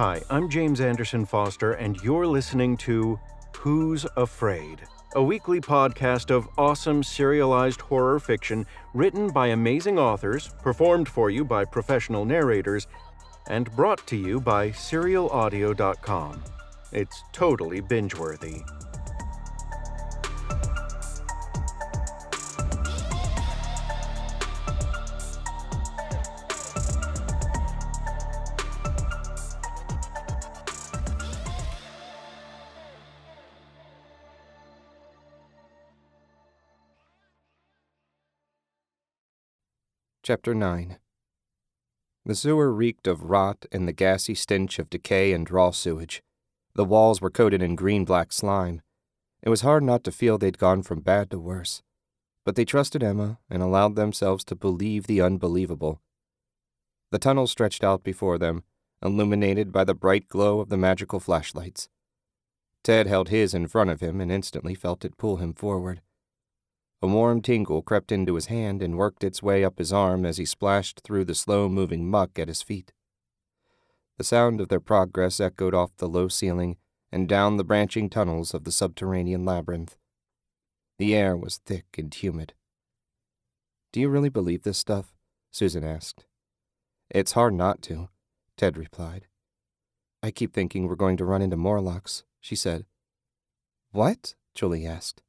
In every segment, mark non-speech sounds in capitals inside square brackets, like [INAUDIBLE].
Hi, I'm James Anderson Foster, and you're listening to Who's Afraid? A weekly podcast of awesome serialized horror fiction written by amazing authors, performed for you by professional narrators, and brought to you by SerialAudio.com. It's totally binge worthy. Chapter 9 The sewer reeked of rot and the gassy stench of decay and raw sewage. The walls were coated in green black slime. It was hard not to feel they'd gone from bad to worse. But they trusted Emma and allowed themselves to believe the unbelievable. The tunnel stretched out before them, illuminated by the bright glow of the magical flashlights. Ted held his in front of him and instantly felt it pull him forward. A warm tingle crept into his hand and worked its way up his arm as he splashed through the slow moving muck at his feet. The sound of their progress echoed off the low ceiling and down the branching tunnels of the subterranean labyrinth. The air was thick and humid. Do you really believe this stuff? Susan asked. It's hard not to, Ted replied. I keep thinking we're going to run into Morlocks, she said. What? Julie asked.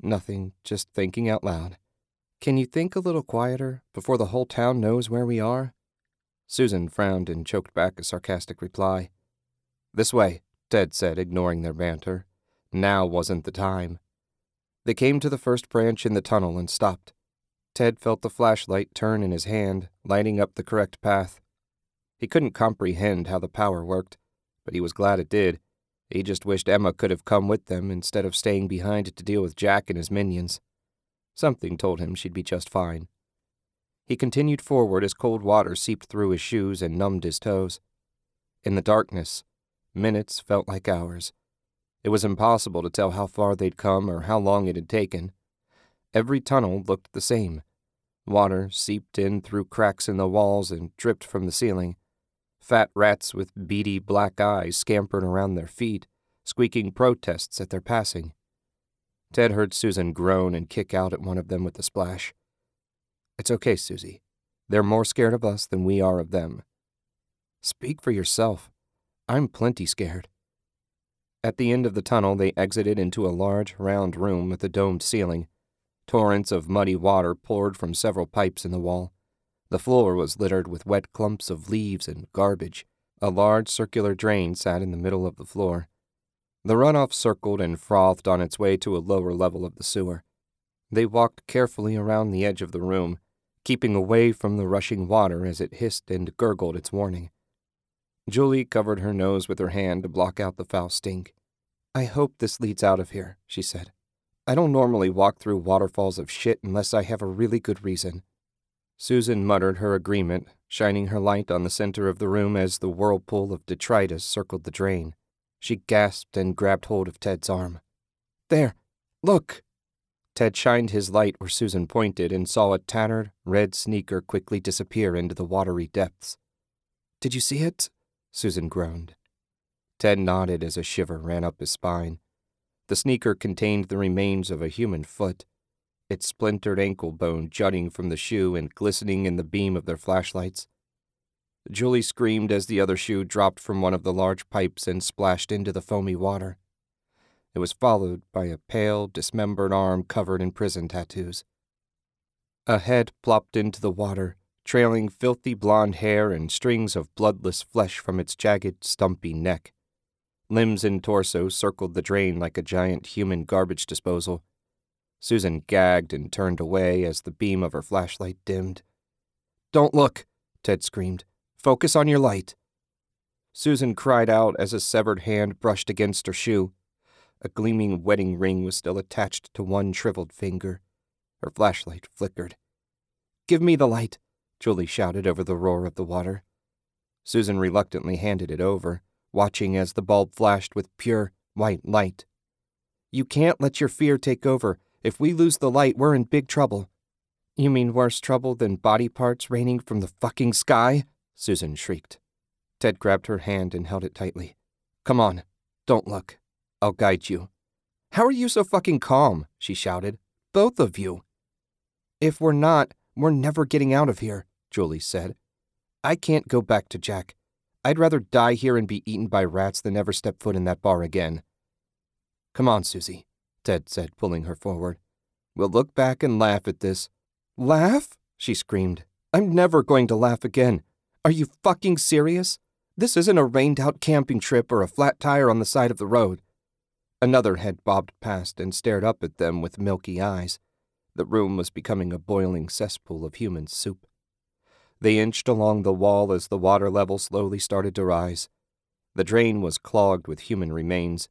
Nothing, just thinking out loud. Can you think a little quieter before the whole town knows where we are? Susan frowned and choked back a sarcastic reply. This way, Ted said, ignoring their banter. Now wasn't the time. They came to the first branch in the tunnel and stopped. Ted felt the flashlight turn in his hand, lighting up the correct path. He couldn't comprehend how the power worked, but he was glad it did. He just wished Emma could have come with them instead of staying behind to deal with Jack and his minions. Something told him she'd be just fine. He continued forward as cold water seeped through his shoes and numbed his toes. In the darkness, minutes felt like hours. It was impossible to tell how far they'd come or how long it had taken. Every tunnel looked the same. Water seeped in through cracks in the walls and dripped from the ceiling. Fat rats with beady black eyes scampered around their feet, squeaking protests at their passing. Ted heard Susan groan and kick out at one of them with a splash. It's okay, Susie. They're more scared of us than we are of them. Speak for yourself. I'm plenty scared. At the end of the tunnel, they exited into a large, round room with a domed ceiling. Torrents of muddy water poured from several pipes in the wall. The floor was littered with wet clumps of leaves and garbage. A large circular drain sat in the middle of the floor. The runoff circled and frothed on its way to a lower level of the sewer. They walked carefully around the edge of the room, keeping away from the rushing water as it hissed and gurgled its warning. Julie covered her nose with her hand to block out the foul stink. I hope this leads out of here, she said. I don't normally walk through waterfalls of shit unless I have a really good reason. Susan muttered her agreement, shining her light on the center of the room as the whirlpool of detritus circled the drain. She gasped and grabbed hold of Ted's arm. There! Look! Ted shined his light where Susan pointed and saw a tattered, red sneaker quickly disappear into the watery depths. Did you see it? Susan groaned. Ted nodded as a shiver ran up his spine. The sneaker contained the remains of a human foot its splintered ankle bone jutting from the shoe and glistening in the beam of their flashlights. Julie screamed as the other shoe dropped from one of the large pipes and splashed into the foamy water. It was followed by a pale, dismembered arm covered in prison tattoos. A head plopped into the water, trailing filthy blonde hair and strings of bloodless flesh from its jagged, stumpy neck. Limbs and torso circled the drain like a giant human garbage disposal. Susan gagged and turned away as the beam of her flashlight dimmed. Don't look, Ted screamed. Focus on your light. Susan cried out as a severed hand brushed against her shoe. A gleaming wedding ring was still attached to one shriveled finger. Her flashlight flickered. Give me the light, Julie shouted over the roar of the water. Susan reluctantly handed it over, watching as the bulb flashed with pure, white light. You can't let your fear take over. If we lose the light, we're in big trouble. You mean worse trouble than body parts raining from the fucking sky? Susan shrieked. Ted grabbed her hand and held it tightly. Come on, don't look. I'll guide you. How are you so fucking calm? she shouted. Both of you. If we're not, we're never getting out of here, Julie said. I can't go back to Jack. I'd rather die here and be eaten by rats than ever step foot in that bar again. Come on, Susie, Ted said, pulling her forward. We'll look back and laugh at this. Laugh? she screamed. I'm never going to laugh again. Are you fucking serious? This isn't a rained out camping trip or a flat tire on the side of the road. Another head bobbed past and stared up at them with milky eyes. The room was becoming a boiling cesspool of human soup. They inched along the wall as the water level slowly started to rise. The drain was clogged with human remains.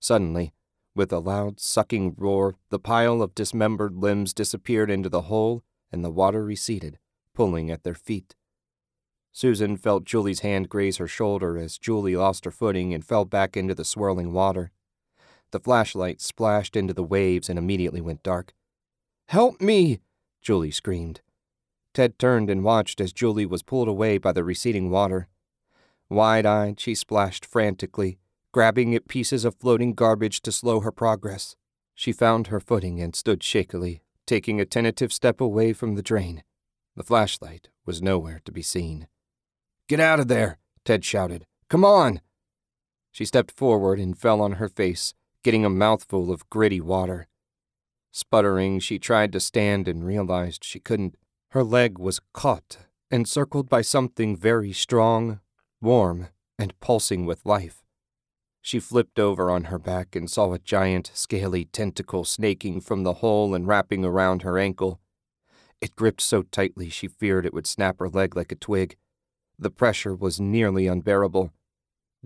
Suddenly, with a loud sucking roar, the pile of dismembered limbs disappeared into the hole and the water receded, pulling at their feet. Susan felt Julie's hand graze her shoulder as Julie lost her footing and fell back into the swirling water. The flashlight splashed into the waves and immediately went dark. Help me! Julie screamed. Ted turned and watched as Julie was pulled away by the receding water. Wide eyed, she splashed frantically, grabbing at pieces of floating garbage to slow her progress. She found her footing and stood shakily, taking a tentative step away from the drain. The flashlight was nowhere to be seen. Get out of there, Ted shouted. Come on! She stepped forward and fell on her face, getting a mouthful of gritty water. Sputtering, she tried to stand and realized she couldn't. Her leg was caught, encircled by something very strong, warm, and pulsing with life. She flipped over on her back and saw a giant, scaly tentacle snaking from the hole and wrapping around her ankle. It gripped so tightly she feared it would snap her leg like a twig. The pressure was nearly unbearable.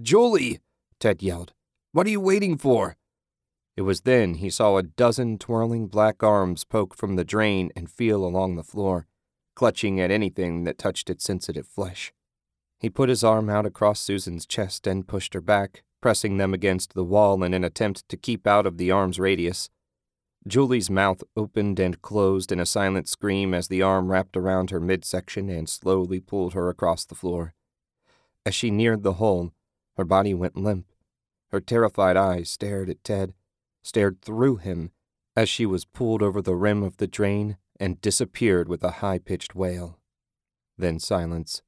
Julie! Ted yelled. What are you waiting for? It was then he saw a dozen twirling black arms poke from the drain and feel along the floor clutching at anything that touched its sensitive flesh. He put his arm out across Susan's chest and pushed her back, pressing them against the wall in an attempt to keep out of the arm's radius. Julie's mouth opened and closed in a silent scream as the arm wrapped around her midsection and slowly pulled her across the floor. As she neared the hole, her body went limp. Her terrified eyes stared at Ted, stared through him, as she was pulled over the rim of the drain and disappeared with a high pitched wail. Then silence.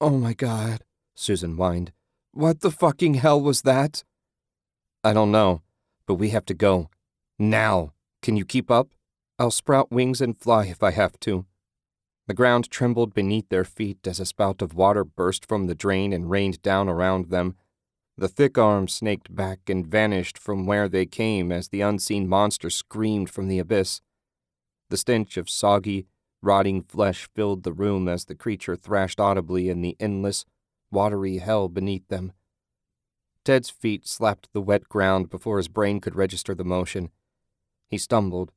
Oh my god, Susan whined. What the fucking hell was that? I don't know, but we have to go. Now. Can you keep up? I'll sprout wings and fly if I have to. The ground trembled beneath their feet as a spout of water burst from the drain and rained down around them. The thick arms snaked back and vanished from where they came as the unseen monster screamed from the abyss. The stench of soggy, rotting flesh filled the room as the creature thrashed audibly in the endless, watery hell beneath them. Ted's feet slapped the wet ground before his brain could register the motion. He stumbled,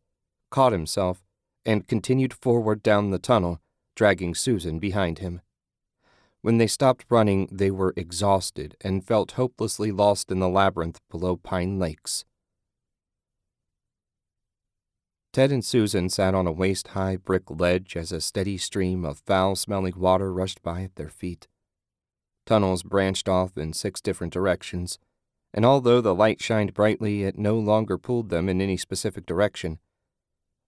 caught himself, and continued forward down the tunnel, dragging Susan behind him. When they stopped running, they were exhausted and felt hopelessly lost in the labyrinth below Pine Lakes. Ted and Susan sat on a waist high brick ledge as a steady stream of foul smelling water rushed by at their feet. Tunnels branched off in six different directions, and although the light shined brightly, it no longer pulled them in any specific direction.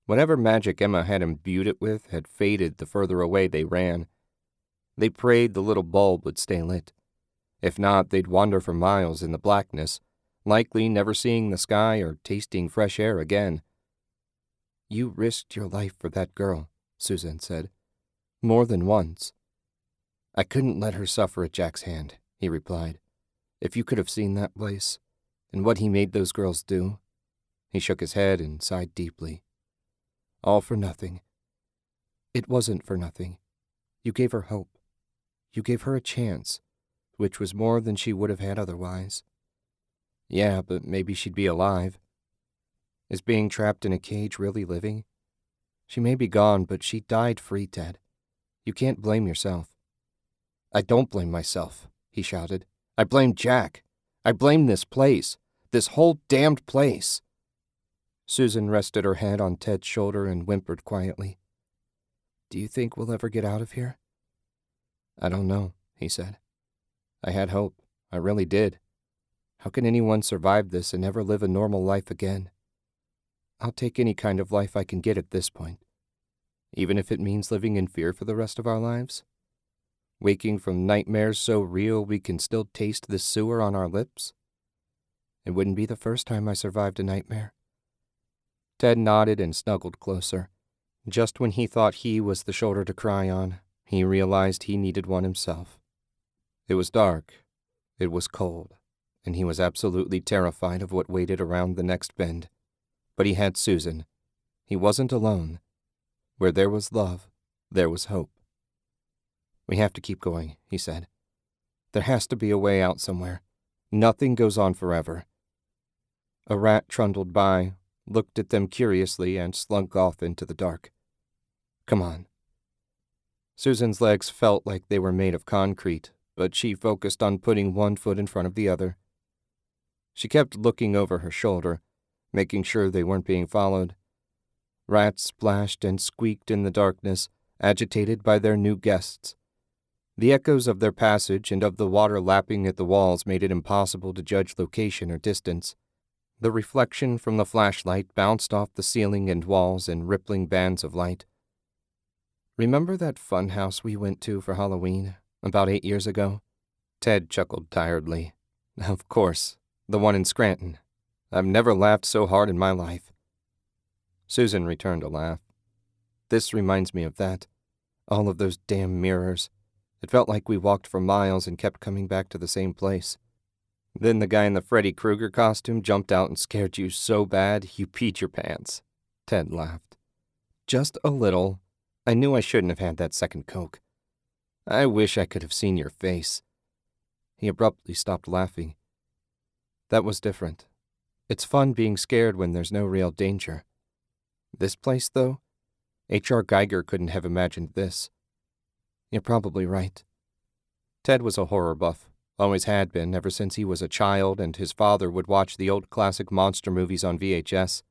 Whatever magic Emma had imbued it with had faded the further away they ran. They prayed the little bulb would stay lit. If not, they'd wander for miles in the blackness, likely never seeing the sky or tasting fresh air again. You risked your life for that girl, Susan said. More than once. I couldn't let her suffer at Jack's hand, he replied. If you could have seen that place, and what he made those girls do. He shook his head and sighed deeply. All for nothing. It wasn't for nothing. You gave her hope. You gave her a chance, which was more than she would have had otherwise. Yeah, but maybe she'd be alive. Is being trapped in a cage really living? She may be gone, but she died free, Ted. You can't blame yourself. I don't blame myself, he shouted. I blame Jack. I blame this place. This whole damned place. Susan rested her head on Ted's shoulder and whimpered quietly. Do you think we'll ever get out of here? I don't know, he said. I had hope. I really did. How can anyone survive this and ever live a normal life again? I'll take any kind of life I can get at this point, even if it means living in fear for the rest of our lives. Waking from nightmares so real we can still taste the sewer on our lips. It wouldn't be the first time I survived a nightmare. Ted nodded and snuggled closer. Just when he thought he was the shoulder to cry on, he realized he needed one himself. It was dark, it was cold, and he was absolutely terrified of what waited around the next bend. But he had Susan. He wasn't alone. Where there was love, there was hope. We have to keep going, he said. There has to be a way out somewhere. Nothing goes on forever. A rat trundled by, looked at them curiously, and slunk off into the dark. Come on. Susan's legs felt like they were made of concrete, but she focused on putting one foot in front of the other. She kept looking over her shoulder, making sure they weren't being followed. Rats splashed and squeaked in the darkness, agitated by their new guests. The echoes of their passage and of the water lapping at the walls made it impossible to judge location or distance. The reflection from the flashlight bounced off the ceiling and walls in rippling bands of light. Remember that fun house we went to for Halloween about eight years ago? Ted chuckled tiredly. Of course, the one in Scranton. I've never laughed so hard in my life. Susan returned a laugh. This reminds me of that. All of those damn mirrors. It felt like we walked for miles and kept coming back to the same place. Then the guy in the Freddy Krueger costume jumped out and scared you so bad you peed your pants. Ted laughed. Just a little. I knew I shouldn't have had that second Coke. I wish I could have seen your face. He abruptly stopped laughing. That was different. It's fun being scared when there's no real danger. This place, though? H.R. Giger couldn't have imagined this. You're probably right. Ted was a horror buff. Always had been ever since he was a child and his father would watch the old classic monster movies on VHS.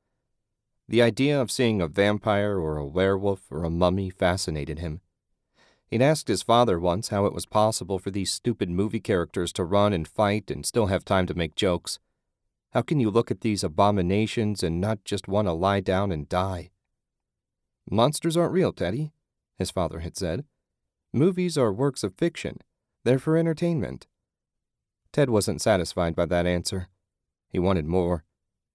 The idea of seeing a vampire or a werewolf or a mummy fascinated him. He'd asked his father once how it was possible for these stupid movie characters to run and fight and still have time to make jokes. How can you look at these abominations and not just want to lie down and die? Monsters aren't real, Teddy, his father had said. Movies are works of fiction. They're for entertainment. Ted wasn't satisfied by that answer. He wanted more.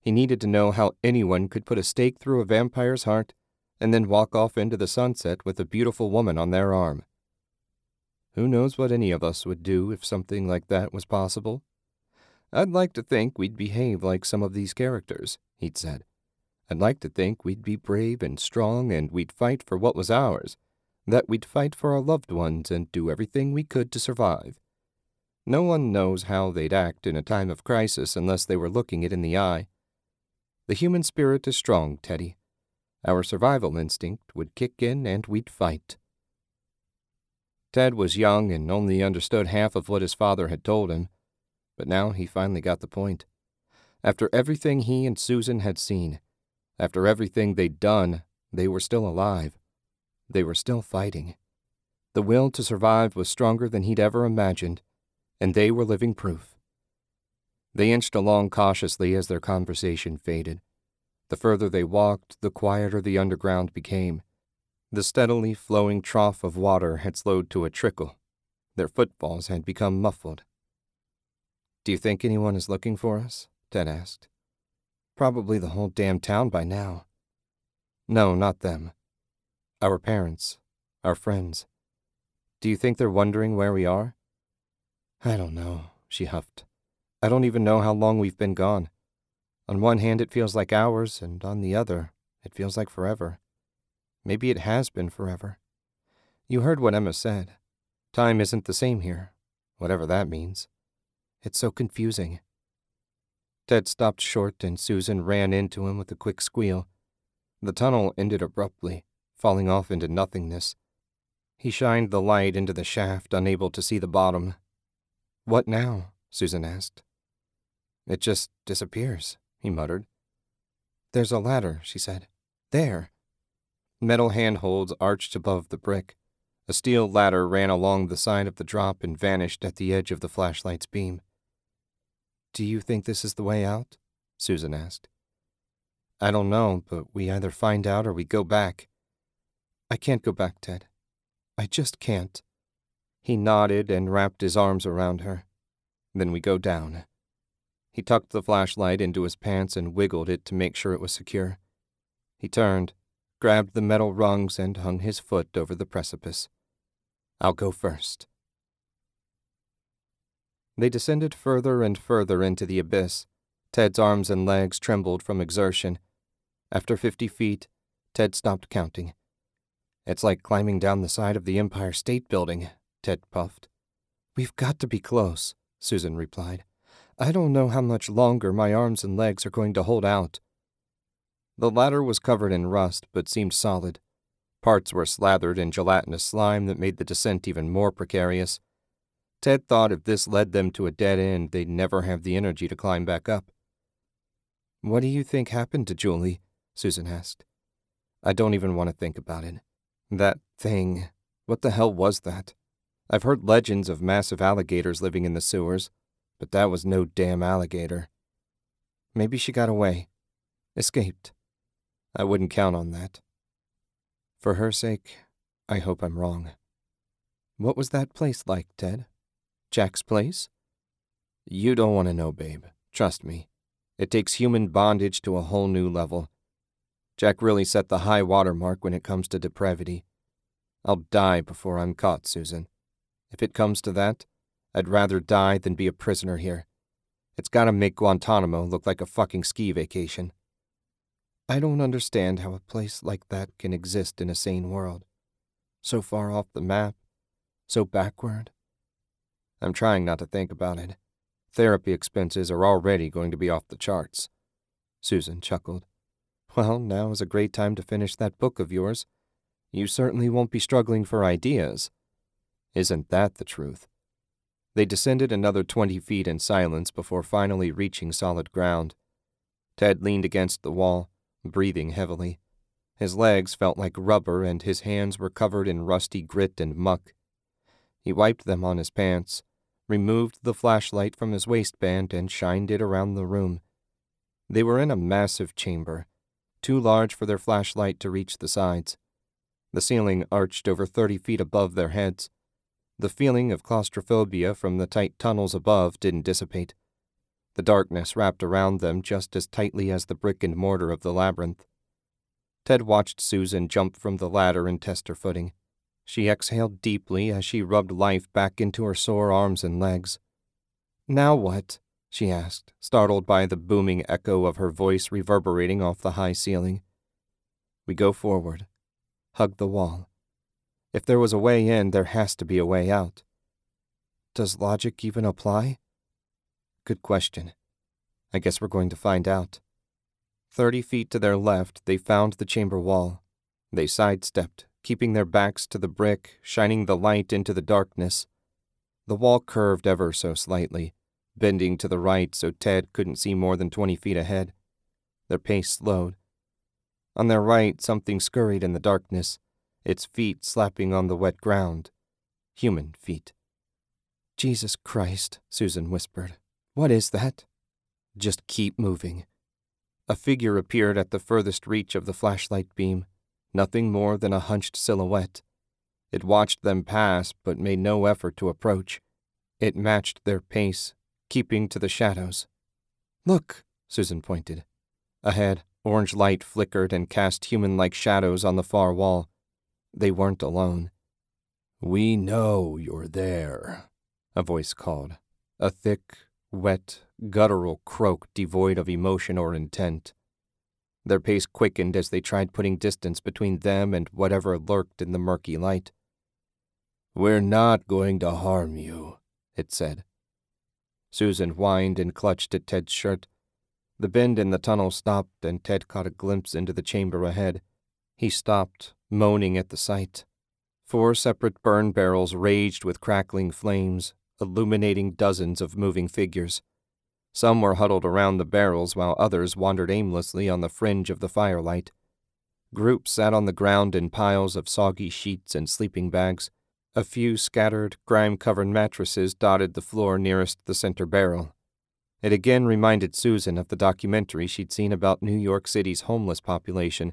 He needed to know how anyone could put a stake through a vampire's heart and then walk off into the sunset with a beautiful woman on their arm. Who knows what any of us would do if something like that was possible? I'd like to think we'd behave like some of these characters, he'd said. I'd like to think we'd be brave and strong and we'd fight for what was ours, that we'd fight for our loved ones and do everything we could to survive. No one knows how they'd act in a time of crisis unless they were looking it in the eye. The human spirit is strong, Teddy. Our survival instinct would kick in and we'd fight. Ted was young and only understood half of what his father had told him, but now he finally got the point. After everything he and Susan had seen, after everything they'd done, they were still alive. They were still fighting. The will to survive was stronger than he'd ever imagined and they were living proof. They inched along cautiously as their conversation faded. The further they walked, the quieter the underground became. The steadily flowing trough of water had slowed to a trickle. Their footfalls had become muffled. Do you think anyone is looking for us? Ted asked. Probably the whole damn town by now. No, not them. Our parents, our friends. Do you think they're wondering where we are? I don't know, she huffed. I don't even know how long we've been gone. On one hand, it feels like hours, and on the other, it feels like forever. Maybe it has been forever. You heard what Emma said. Time isn't the same here, whatever that means. It's so confusing. Ted stopped short, and Susan ran into him with a quick squeal. The tunnel ended abruptly, falling off into nothingness. He shined the light into the shaft, unable to see the bottom, what now? Susan asked. It just disappears, he muttered. There's a ladder, she said. There. Metal handholds arched above the brick. A steel ladder ran along the side of the drop and vanished at the edge of the flashlight's beam. Do you think this is the way out? Susan asked. I don't know, but we either find out or we go back. I can't go back, Ted. I just can't. He nodded and wrapped his arms around her. Then we go down. He tucked the flashlight into his pants and wiggled it to make sure it was secure. He turned, grabbed the metal rungs, and hung his foot over the precipice. I'll go first. They descended further and further into the abyss. Ted's arms and legs trembled from exertion. After fifty feet, Ted stopped counting. It's like climbing down the side of the Empire State Building, Ted puffed. We've got to be close, Susan replied. I don't know how much longer my arms and legs are going to hold out. The ladder was covered in rust, but seemed solid. Parts were slathered in gelatinous slime that made the descent even more precarious. Ted thought if this led them to a dead end, they'd never have the energy to climb back up. What do you think happened to Julie? Susan asked. I don't even want to think about it. That thing. What the hell was that? I've heard legends of massive alligators living in the sewers, but that was no damn alligator. Maybe she got away. Escaped. I wouldn't count on that. For her sake, I hope I'm wrong. What was that place like, Ted? Jack's place? You don't want to know, babe. Trust me. It takes human bondage to a whole new level. Jack really set the high water mark when it comes to depravity. I'll die before I'm caught, Susan. If it comes to that, I'd rather die than be a prisoner here. It's gotta make Guantanamo look like a fucking ski vacation. I don't understand how a place like that can exist in a sane world. So far off the map, so backward. I'm trying not to think about it. Therapy expenses are already going to be off the charts. Susan chuckled. Well, now is a great time to finish that book of yours. You certainly won't be struggling for ideas. Isn't that the truth? They descended another twenty feet in silence before finally reaching solid ground. Ted leaned against the wall, breathing heavily. His legs felt like rubber and his hands were covered in rusty grit and muck. He wiped them on his pants, removed the flashlight from his waistband, and shined it around the room. They were in a massive chamber, too large for their flashlight to reach the sides. The ceiling arched over thirty feet above their heads. The feeling of claustrophobia from the tight tunnels above didn't dissipate. The darkness wrapped around them just as tightly as the brick and mortar of the labyrinth. Ted watched Susan jump from the ladder and test her footing. She exhaled deeply as she rubbed life back into her sore arms and legs. Now what? She asked, startled by the booming echo of her voice reverberating off the high ceiling. We go forward. Hug the wall. If there was a way in, there has to be a way out. Does logic even apply? Good question. I guess we're going to find out. Thirty feet to their left, they found the chamber wall. They sidestepped, keeping their backs to the brick, shining the light into the darkness. The wall curved ever so slightly, bending to the right so Ted couldn't see more than twenty feet ahead. Their pace slowed. On their right, something scurried in the darkness, its feet slapping on the wet ground. Human feet. Jesus Christ, Susan whispered. What is that? Just keep moving. A figure appeared at the furthest reach of the flashlight beam, nothing more than a hunched silhouette. It watched them pass, but made no effort to approach. It matched their pace, keeping to the shadows. Look, Susan pointed. Ahead, orange light flickered and cast human like shadows on the far wall. They weren't alone. We know you're there, a voice called, a thick, wet, guttural croak devoid of emotion or intent. Their pace quickened as they tried putting distance between them and whatever lurked in the murky light. We're not going to harm you, it said. Susan whined and clutched at Ted's shirt. The bend in the tunnel stopped, and Ted caught a glimpse into the chamber ahead. He stopped, moaning at the sight. Four separate burn barrels raged with crackling flames, illuminating dozens of moving figures. Some were huddled around the barrels while others wandered aimlessly on the fringe of the firelight. Groups sat on the ground in piles of soggy sheets and sleeping bags. A few scattered, grime covered mattresses dotted the floor nearest the center barrel. It again reminded Susan of the documentary she'd seen about New York City's homeless population.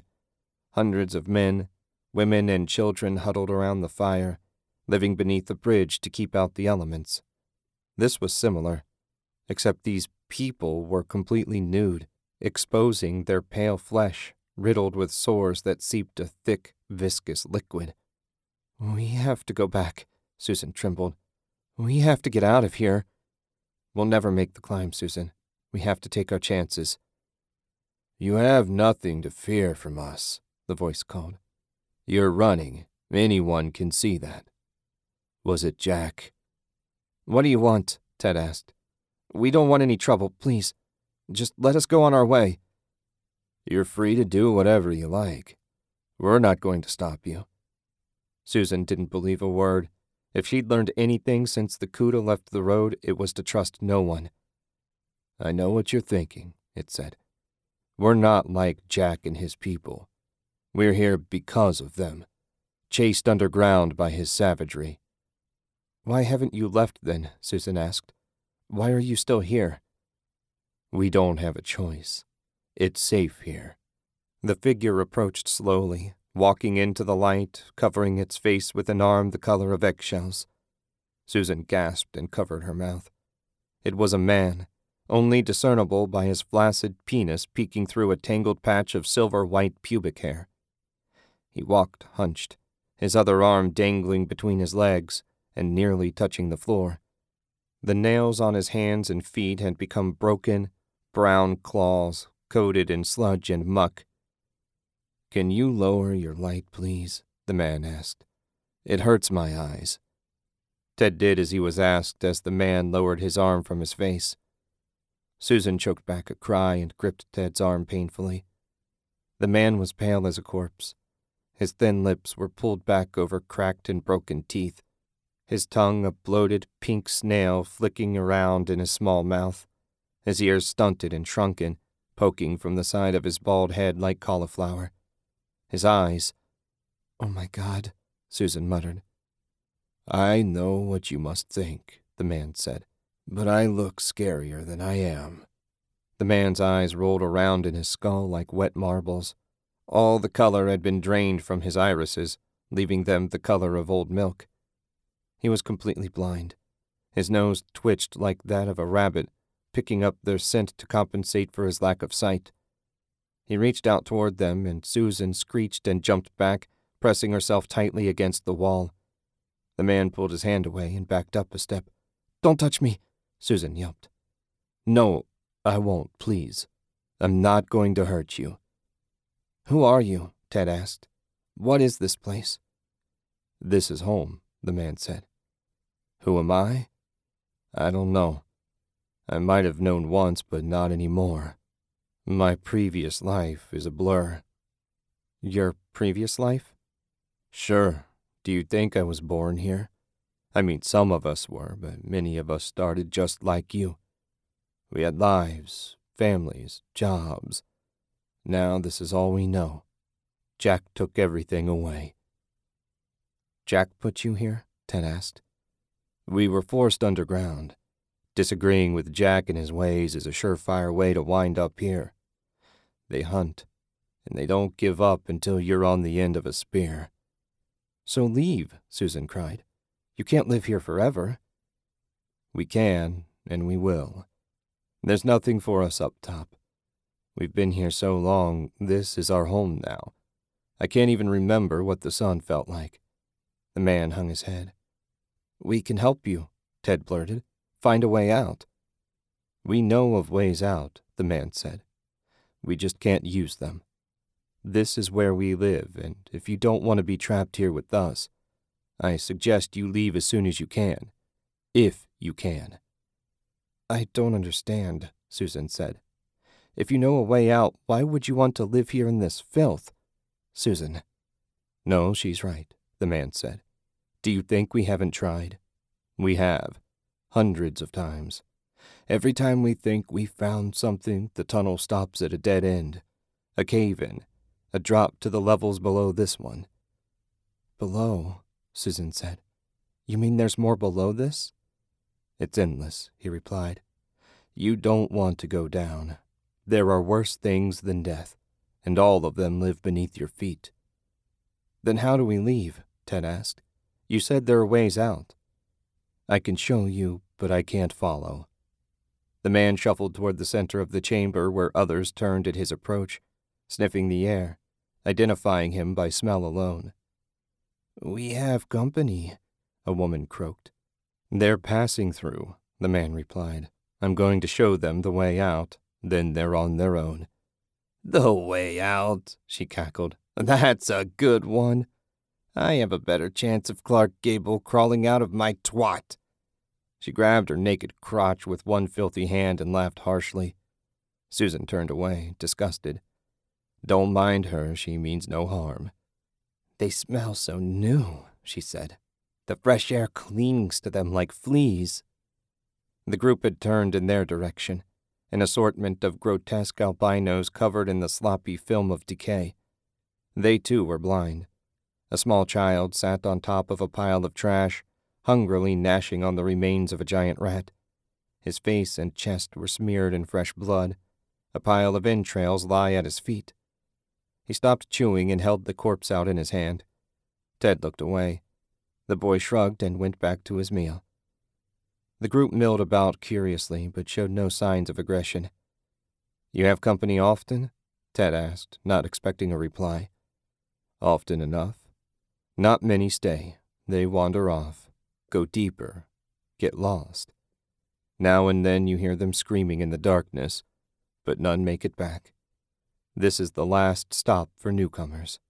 Hundreds of men, women, and children huddled around the fire, living beneath a bridge to keep out the elements. This was similar, except these people were completely nude, exposing their pale flesh, riddled with sores that seeped a thick, viscous liquid. We have to go back, Susan trembled. We have to get out of here. We'll never make the climb, Susan. We have to take our chances. You have nothing to fear from us, the voice called. You're running. Anyone can see that. Was it Jack? What do you want? Ted asked. We don't want any trouble, please. Just let us go on our way. You're free to do whatever you like. We're not going to stop you. Susan didn't believe a word. If she'd learned anything since the Kuta left the road, it was to trust no one. I know what you're thinking, it said. We're not like Jack and his people. We're here because of them, chased underground by his savagery. Why haven't you left then? Susan asked. Why are you still here? We don't have a choice. It's safe here. The figure approached slowly, walking into the light, covering its face with an arm the color of eggshells. Susan gasped and covered her mouth. It was a man, only discernible by his flaccid penis peeking through a tangled patch of silver white pubic hair. He walked hunched, his other arm dangling between his legs and nearly touching the floor. The nails on his hands and feet had become broken, brown claws coated in sludge and muck. Can you lower your light, please? the man asked. It hurts my eyes. Ted did as he was asked as the man lowered his arm from his face. Susan choked back a cry and gripped Ted's arm painfully. The man was pale as a corpse. His thin lips were pulled back over cracked and broken teeth, his tongue a bloated pink snail flicking around in his small mouth, his ears stunted and shrunken, poking from the side of his bald head like cauliflower. His eyes. Oh my God, Susan muttered. I know what you must think, the man said, but I look scarier than I am. The man's eyes rolled around in his skull like wet marbles. All the color had been drained from his irises, leaving them the color of old milk. He was completely blind. His nose twitched like that of a rabbit, picking up their scent to compensate for his lack of sight. He reached out toward them, and Susan screeched and jumped back, pressing herself tightly against the wall. The man pulled his hand away and backed up a step. Don't touch me, Susan yelped. No, I won't, please. I'm not going to hurt you. Who are you? Ted asked. What is this place? This is home, the man said. Who am I? I don't know. I might have known once, but not anymore. My previous life is a blur. Your previous life? Sure. Do you think I was born here? I mean, some of us were, but many of us started just like you. We had lives, families, jobs. Now this is all we know. Jack took everything away. Jack put you here? Ted asked. We were forced underground. Disagreeing with Jack and his ways is a surefire way to wind up here. They hunt, and they don't give up until you're on the end of a spear. So leave, Susan cried. You can't live here forever. We can, and we will. There's nothing for us up top. We've been here so long, this is our home now. I can't even remember what the sun felt like. The man hung his head. We can help you, Ted blurted. Find a way out. We know of ways out, the man said. We just can't use them. This is where we live, and if you don't want to be trapped here with us, I suggest you leave as soon as you can. If you can. I don't understand, Susan said. If you know a way out, why would you want to live here in this filth? Susan. No, she's right, the man said. Do you think we haven't tried? We have. Hundreds of times. Every time we think we found something, the tunnel stops at a dead end, a cave in, a drop to the levels below this one. Below, Susan said. You mean there's more below this? It's endless, he replied. You don't want to go down. There are worse things than death, and all of them live beneath your feet. Then how do we leave? Ted asked. You said there are ways out. I can show you, but I can't follow. The man shuffled toward the center of the chamber where others turned at his approach, sniffing the air, identifying him by smell alone. We have company, a woman croaked. They're passing through, the man replied. I'm going to show them the way out, then they're on their own. The way out, she cackled. That's a good one. I have a better chance of Clark Gable crawling out of my twat. She grabbed her naked crotch with one filthy hand and laughed harshly. Susan turned away, disgusted. Don't mind her, she means no harm. They smell so new, she said. The fresh air clings to them like fleas. The group had turned in their direction, an assortment of grotesque albinos covered in the sloppy film of decay. They too were blind. A small child sat on top of a pile of trash, hungrily gnashing on the remains of a giant rat. His face and chest were smeared in fresh blood. A pile of entrails lay at his feet. He stopped chewing and held the corpse out in his hand. Ted looked away. The boy shrugged and went back to his meal. The group milled about curiously, but showed no signs of aggression. You have company often? Ted asked, not expecting a reply. Often enough. Not many stay. They wander off go deeper, get lost. Now and then you hear them screaming in the darkness, but none make it back. This is the last stop for newcomers.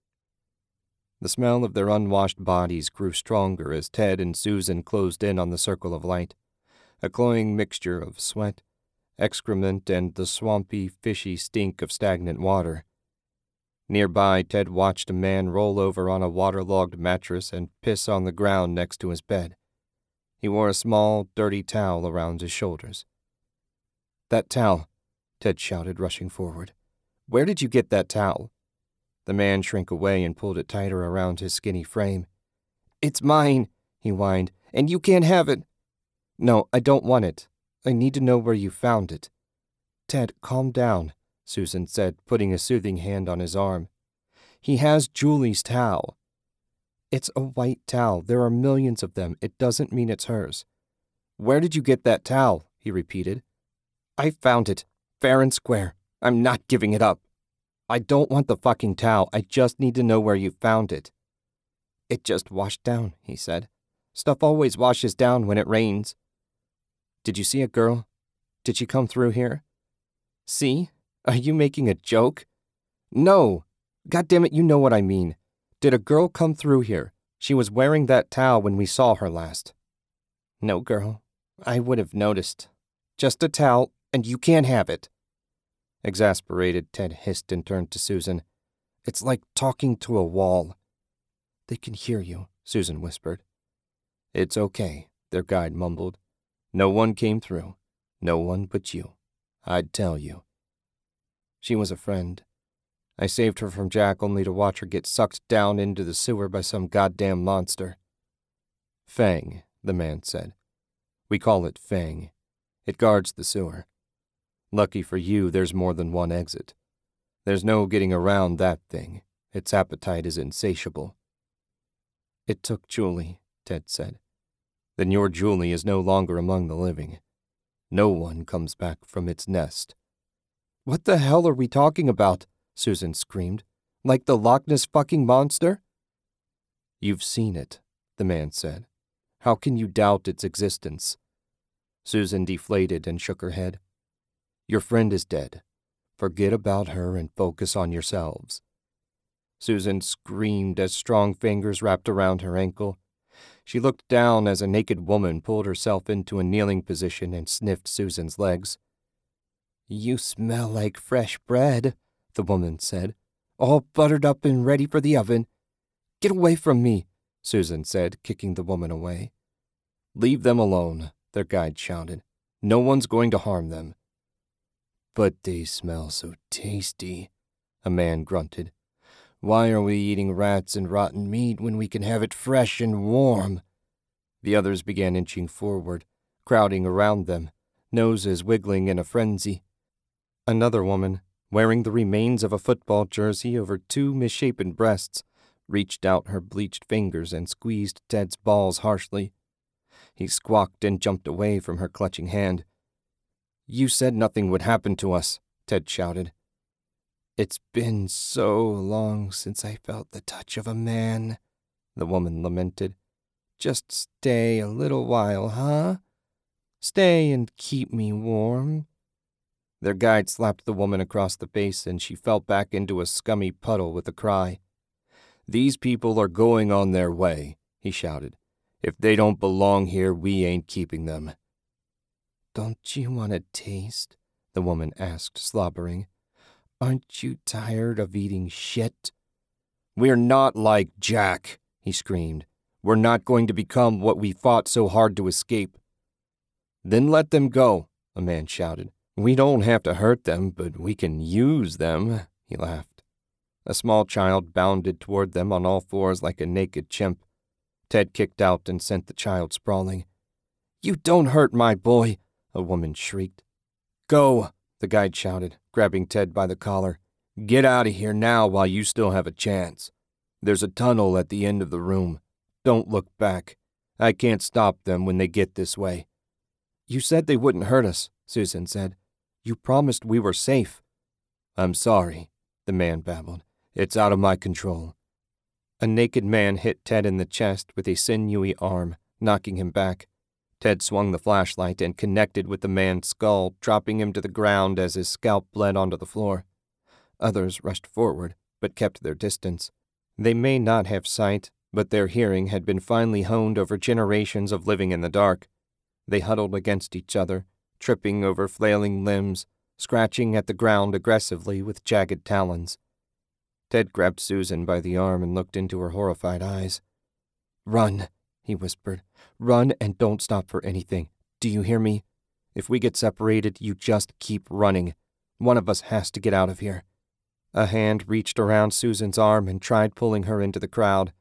The smell of their unwashed bodies grew stronger as Ted and Susan closed in on the circle of light, a cloying mixture of sweat, excrement, and the swampy, fishy stink of stagnant water. Nearby, Ted watched a man roll over on a waterlogged mattress and piss on the ground next to his bed. He wore a small, dirty towel around his shoulders. That towel, Ted shouted, rushing forward. Where did you get that towel? The man shrank away and pulled it tighter around his skinny frame. It's mine, he whined, and you can't have it. No, I don't want it. I need to know where you found it. Ted, calm down, Susan said, putting a soothing hand on his arm. He has Julie's towel. It's a white towel. There are millions of them. It doesn't mean it's hers. Where did you get that towel? he repeated. I found it, fair and square. I'm not giving it up. I don't want the fucking towel. I just need to know where you found it. It just washed down, he said. Stuff always washes down when it rains. Did you see a girl? Did she come through here? See? Are you making a joke? No. God damn it, you know what I mean. Did a girl come through here? She was wearing that towel when we saw her last. No, girl. I would have noticed. Just a towel, and you can't have it. Exasperated, Ted hissed and turned to Susan. It's like talking to a wall. They can hear you, Susan whispered. It's okay, their guide mumbled. No one came through. No one but you. I'd tell you. She was a friend. I saved her from Jack only to watch her get sucked down into the sewer by some goddamn monster. Fang, the man said. We call it Fang. It guards the sewer. Lucky for you, there's more than one exit. There's no getting around that thing. Its appetite is insatiable. It took Julie, Ted said. Then your Julie is no longer among the living. No one comes back from its nest. What the hell are we talking about? Susan screamed. Like the Loch Ness fucking monster? You've seen it, the man said. How can you doubt its existence? Susan deflated and shook her head. Your friend is dead. Forget about her and focus on yourselves. Susan screamed as strong fingers wrapped around her ankle. She looked down as a naked woman pulled herself into a kneeling position and sniffed Susan's legs. You smell like fresh bread, the woman said, all buttered up and ready for the oven. Get away from me, Susan said, kicking the woman away. Leave them alone, their guide shouted. No one's going to harm them. But they smell so tasty, a man grunted. Why are we eating rats and rotten meat when we can have it fresh and warm? The others began inching forward, crowding around them, noses wiggling in a frenzy. Another woman, wearing the remains of a football jersey over two misshapen breasts, reached out her bleached fingers and squeezed Ted's balls harshly. He squawked and jumped away from her clutching hand. You said nothing would happen to us, Ted shouted. It's been so long since I felt the touch of a man, the woman lamented. Just stay a little while, huh? Stay and keep me warm. Their guide slapped the woman across the face, and she fell back into a scummy puddle with a cry. These people are going on their way, he shouted. If they don't belong here, we ain't keeping them. Don't you want a taste? the woman asked, slobbering. Aren't you tired of eating shit? We're not like Jack, he screamed. We're not going to become what we fought so hard to escape. Then let them go, a man shouted. We don't have to hurt them, but we can use them, he laughed. A small child bounded toward them on all fours like a naked chimp. Ted kicked out and sent the child sprawling. You don't hurt my boy, a woman shrieked. Go, the guide shouted, grabbing Ted by the collar. Get out of here now while you still have a chance. There's a tunnel at the end of the room. Don't look back. I can't stop them when they get this way. You said they wouldn't hurt us, Susan said. You promised we were safe. I'm sorry, the man babbled. It's out of my control. A naked man hit Ted in the chest with a sinewy arm, knocking him back. Ted swung the flashlight and connected with the man's skull, dropping him to the ground as his scalp bled onto the floor. Others rushed forward, but kept their distance. They may not have sight, but their hearing had been finely honed over generations of living in the dark. They huddled against each other, tripping over flailing limbs, scratching at the ground aggressively with jagged talons. Ted grabbed Susan by the arm and looked into her horrified eyes. Run, he whispered. Run and don't stop for anything. Do you hear me? If we get separated, you just keep running. One of us has to get out of here. A hand reached around Susan's arm and tried pulling her into the crowd.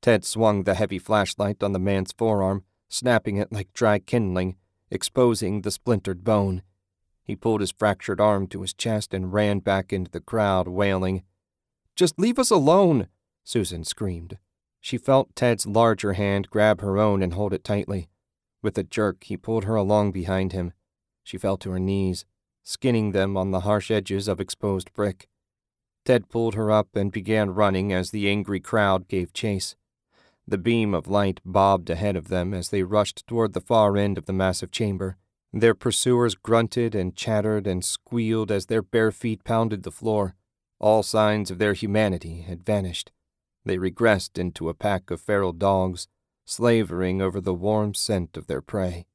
Ted swung the heavy flashlight on the man's forearm, snapping it like dry kindling, exposing the splintered bone. He pulled his fractured arm to his chest and ran back into the crowd, wailing. Just leave us alone, Susan screamed. She felt Ted's larger hand grab her own and hold it tightly. With a jerk, he pulled her along behind him. She fell to her knees, skinning them on the harsh edges of exposed brick. Ted pulled her up and began running as the angry crowd gave chase. The beam of light bobbed ahead of them as they rushed toward the far end of the massive chamber. Their pursuers grunted and chattered and squealed as their bare feet pounded the floor. All signs of their humanity had vanished. They regressed into a pack of feral dogs, slavering over the warm scent of their prey.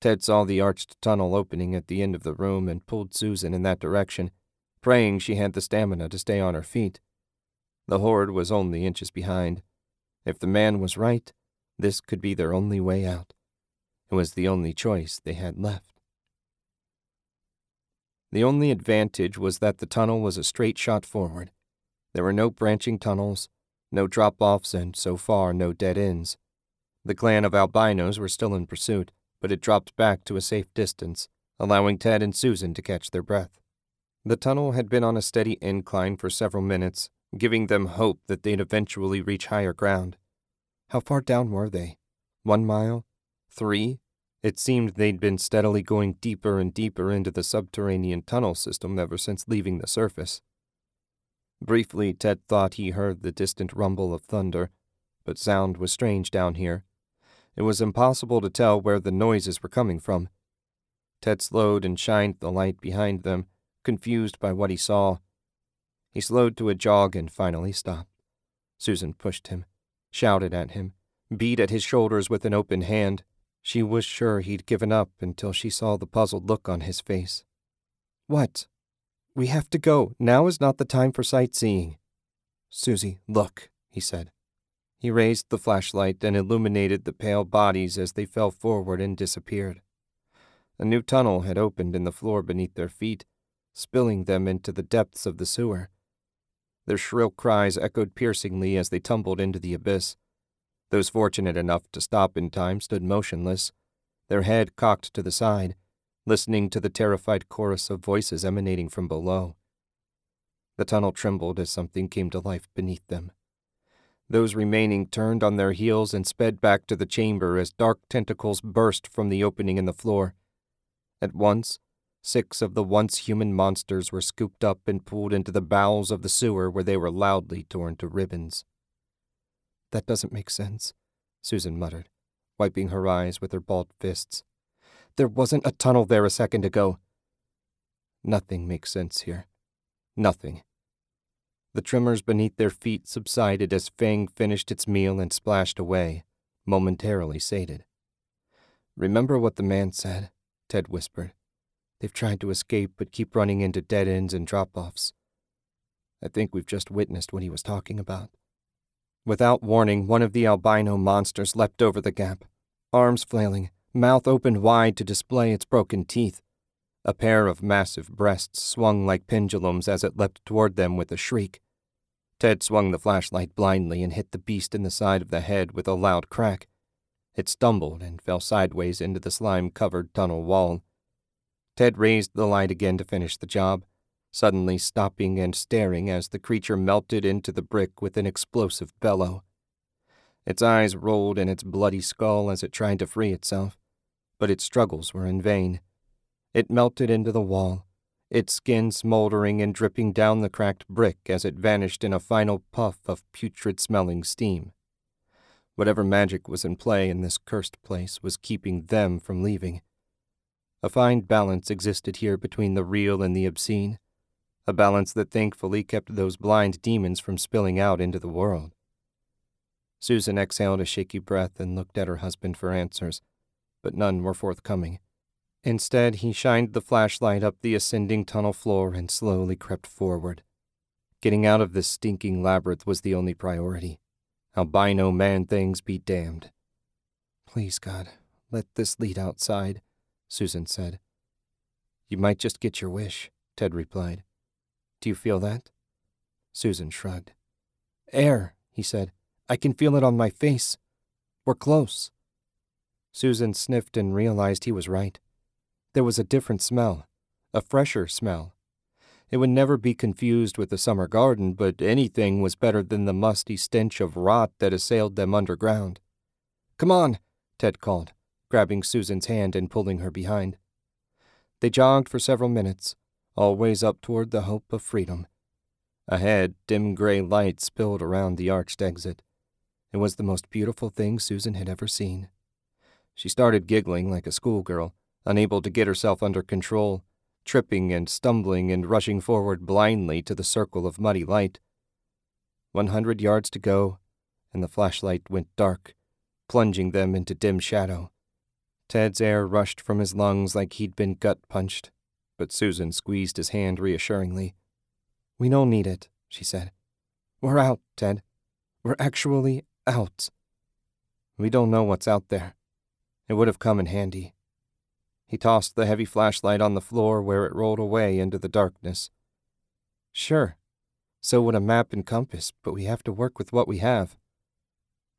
Ted saw the arched tunnel opening at the end of the room and pulled Susan in that direction, praying she had the stamina to stay on her feet. The horde was only inches behind. If the man was right, this could be their only way out. It was the only choice they had left. The only advantage was that the tunnel was a straight shot forward. There were no branching tunnels, no drop offs, and so far no dead ends. The clan of albinos were still in pursuit, but it dropped back to a safe distance, allowing Ted and Susan to catch their breath. The tunnel had been on a steady incline for several minutes, giving them hope that they'd eventually reach higher ground. How far down were they? One mile? Three? It seemed they'd been steadily going deeper and deeper into the subterranean tunnel system ever since leaving the surface. Briefly, Ted thought he heard the distant rumble of thunder, but sound was strange down here. It was impossible to tell where the noises were coming from. Ted slowed and shined the light behind them, confused by what he saw. He slowed to a jog and finally stopped. Susan pushed him, shouted at him, beat at his shoulders with an open hand. She was sure he'd given up until she saw the puzzled look on his face. What? We have to go. Now is not the time for sightseeing. Susie, look, he said. He raised the flashlight and illuminated the pale bodies as they fell forward and disappeared. A new tunnel had opened in the floor beneath their feet, spilling them into the depths of the sewer. Their shrill cries echoed piercingly as they tumbled into the abyss. Those fortunate enough to stop in time stood motionless, their head cocked to the side, listening to the terrified chorus of voices emanating from below. The tunnel trembled as something came to life beneath them. Those remaining turned on their heels and sped back to the chamber as dark tentacles burst from the opening in the floor. At once, six of the once human monsters were scooped up and pulled into the bowels of the sewer where they were loudly torn to ribbons. That doesn't make sense, Susan muttered, wiping her eyes with her balled fists. There wasn't a tunnel there a second ago. Nothing makes sense here. Nothing. The tremors beneath their feet subsided as Fang finished its meal and splashed away, momentarily sated. Remember what the man said, Ted whispered. They've tried to escape but keep running into dead ends and drop offs. I think we've just witnessed what he was talking about. Without warning, one of the albino monsters leapt over the gap, arms flailing, mouth opened wide to display its broken teeth. A pair of massive breasts swung like pendulums as it leapt toward them with a shriek. Ted swung the flashlight blindly and hit the beast in the side of the head with a loud crack. It stumbled and fell sideways into the slime covered tunnel wall. Ted raised the light again to finish the job, suddenly stopping and staring as the creature melted into the brick with an explosive bellow. Its eyes rolled in its bloody skull as it tried to free itself, but its struggles were in vain. It melted into the wall, its skin smoldering and dripping down the cracked brick as it vanished in a final puff of putrid smelling steam. Whatever magic was in play in this cursed place was keeping them from leaving. A fine balance existed here between the real and the obscene, a balance that thankfully kept those blind demons from spilling out into the world. Susan exhaled a shaky breath and looked at her husband for answers, but none were forthcoming. Instead, he shined the flashlight up the ascending tunnel floor and slowly crept forward. Getting out of this stinking labyrinth was the only priority. Albino man things be damned. Please, God, let this lead outside, Susan said. You might just get your wish, Ted replied. Do you feel that? Susan shrugged. Air, he said. I can feel it on my face. We're close. Susan sniffed and realized he was right. There was a different smell, a fresher smell. It would never be confused with the summer garden, but anything was better than the musty stench of rot that assailed them underground. Come on, Ted called, grabbing Susan's hand and pulling her behind. They jogged for several minutes, always up toward the hope of freedom. Ahead, dim gray light spilled around the arched exit. It was the most beautiful thing Susan had ever seen. She started giggling like a schoolgirl unable to get herself under control, tripping and stumbling and rushing forward blindly to the circle of muddy light. One hundred yards to go, and the flashlight went dark, plunging them into dim shadow. Ted's air rushed from his lungs like he'd been gut punched, but Susan squeezed his hand reassuringly. We don't need it, she said. We're out, Ted. We're actually out. We don't know what's out there. It would have come in handy. He tossed the heavy flashlight on the floor where it rolled away into the darkness. Sure. So would a map and compass, but we have to work with what we have.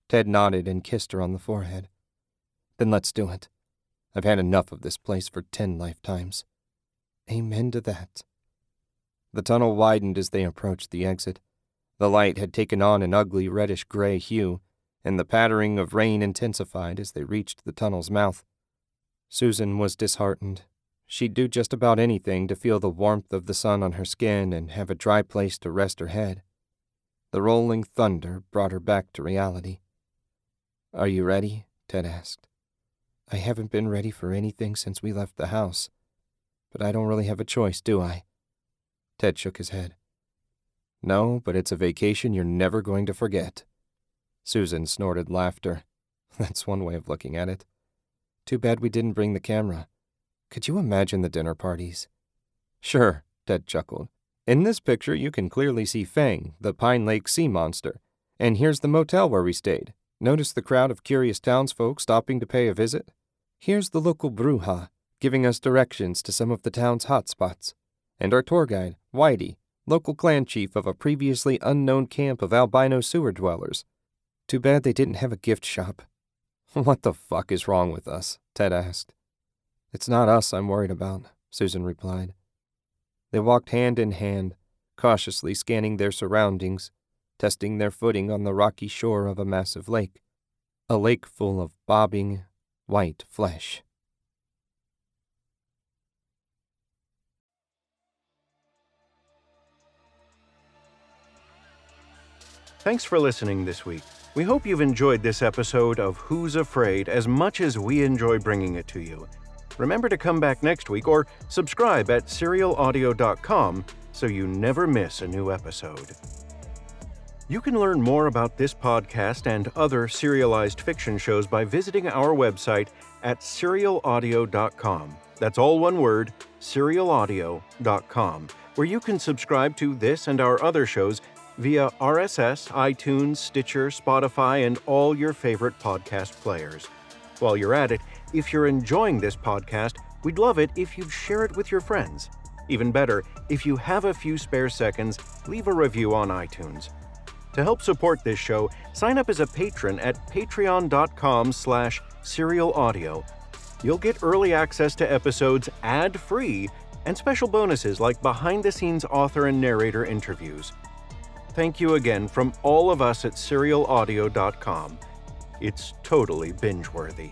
Ted nodded and kissed her on the forehead. Then let's do it. I've had enough of this place for ten lifetimes. Amen to that. The tunnel widened as they approached the exit. The light had taken on an ugly reddish gray hue, and the pattering of rain intensified as they reached the tunnel's mouth. Susan was disheartened. She'd do just about anything to feel the warmth of the sun on her skin and have a dry place to rest her head. The rolling thunder brought her back to reality. Are you ready? Ted asked. I haven't been ready for anything since we left the house, but I don't really have a choice, do I? Ted shook his head. No, but it's a vacation you're never going to forget. Susan snorted laughter. [LAUGHS] That's one way of looking at it. Too bad we didn't bring the camera. Could you imagine the dinner parties? Sure, Ted chuckled. In this picture, you can clearly see Fang, the Pine Lake sea monster. And here's the motel where we stayed. Notice the crowd of curious townsfolk stopping to pay a visit? Here's the local bruja, giving us directions to some of the town's hot spots. And our tour guide, Whitey, local clan chief of a previously unknown camp of albino sewer dwellers. Too bad they didn't have a gift shop. [LAUGHS] What the fuck is wrong with us? Ted asked. It's not us I'm worried about, Susan replied. They walked hand in hand, cautiously scanning their surroundings, testing their footing on the rocky shore of a massive lake, a lake full of bobbing, white flesh. Thanks for listening this week. We hope you've enjoyed this episode of Who's Afraid as much as we enjoy bringing it to you. Remember to come back next week or subscribe at serialaudio.com so you never miss a new episode. You can learn more about this podcast and other serialized fiction shows by visiting our website at serialaudio.com. That's all one word, serialaudio.com, where you can subscribe to this and our other shows via RSS, iTunes, Stitcher, Spotify, and all your favorite podcast players. While you're at it, if you're enjoying this podcast, we'd love it if you'd share it with your friends. Even better, if you have a few spare seconds, leave a review on iTunes. To help support this show, sign up as a patron at patreon.com slash serialaudio. You'll get early access to episodes ad-free and special bonuses like behind-the-scenes author and narrator interviews. Thank you again from all of us at serialaudio.com. It's totally binge-worthy.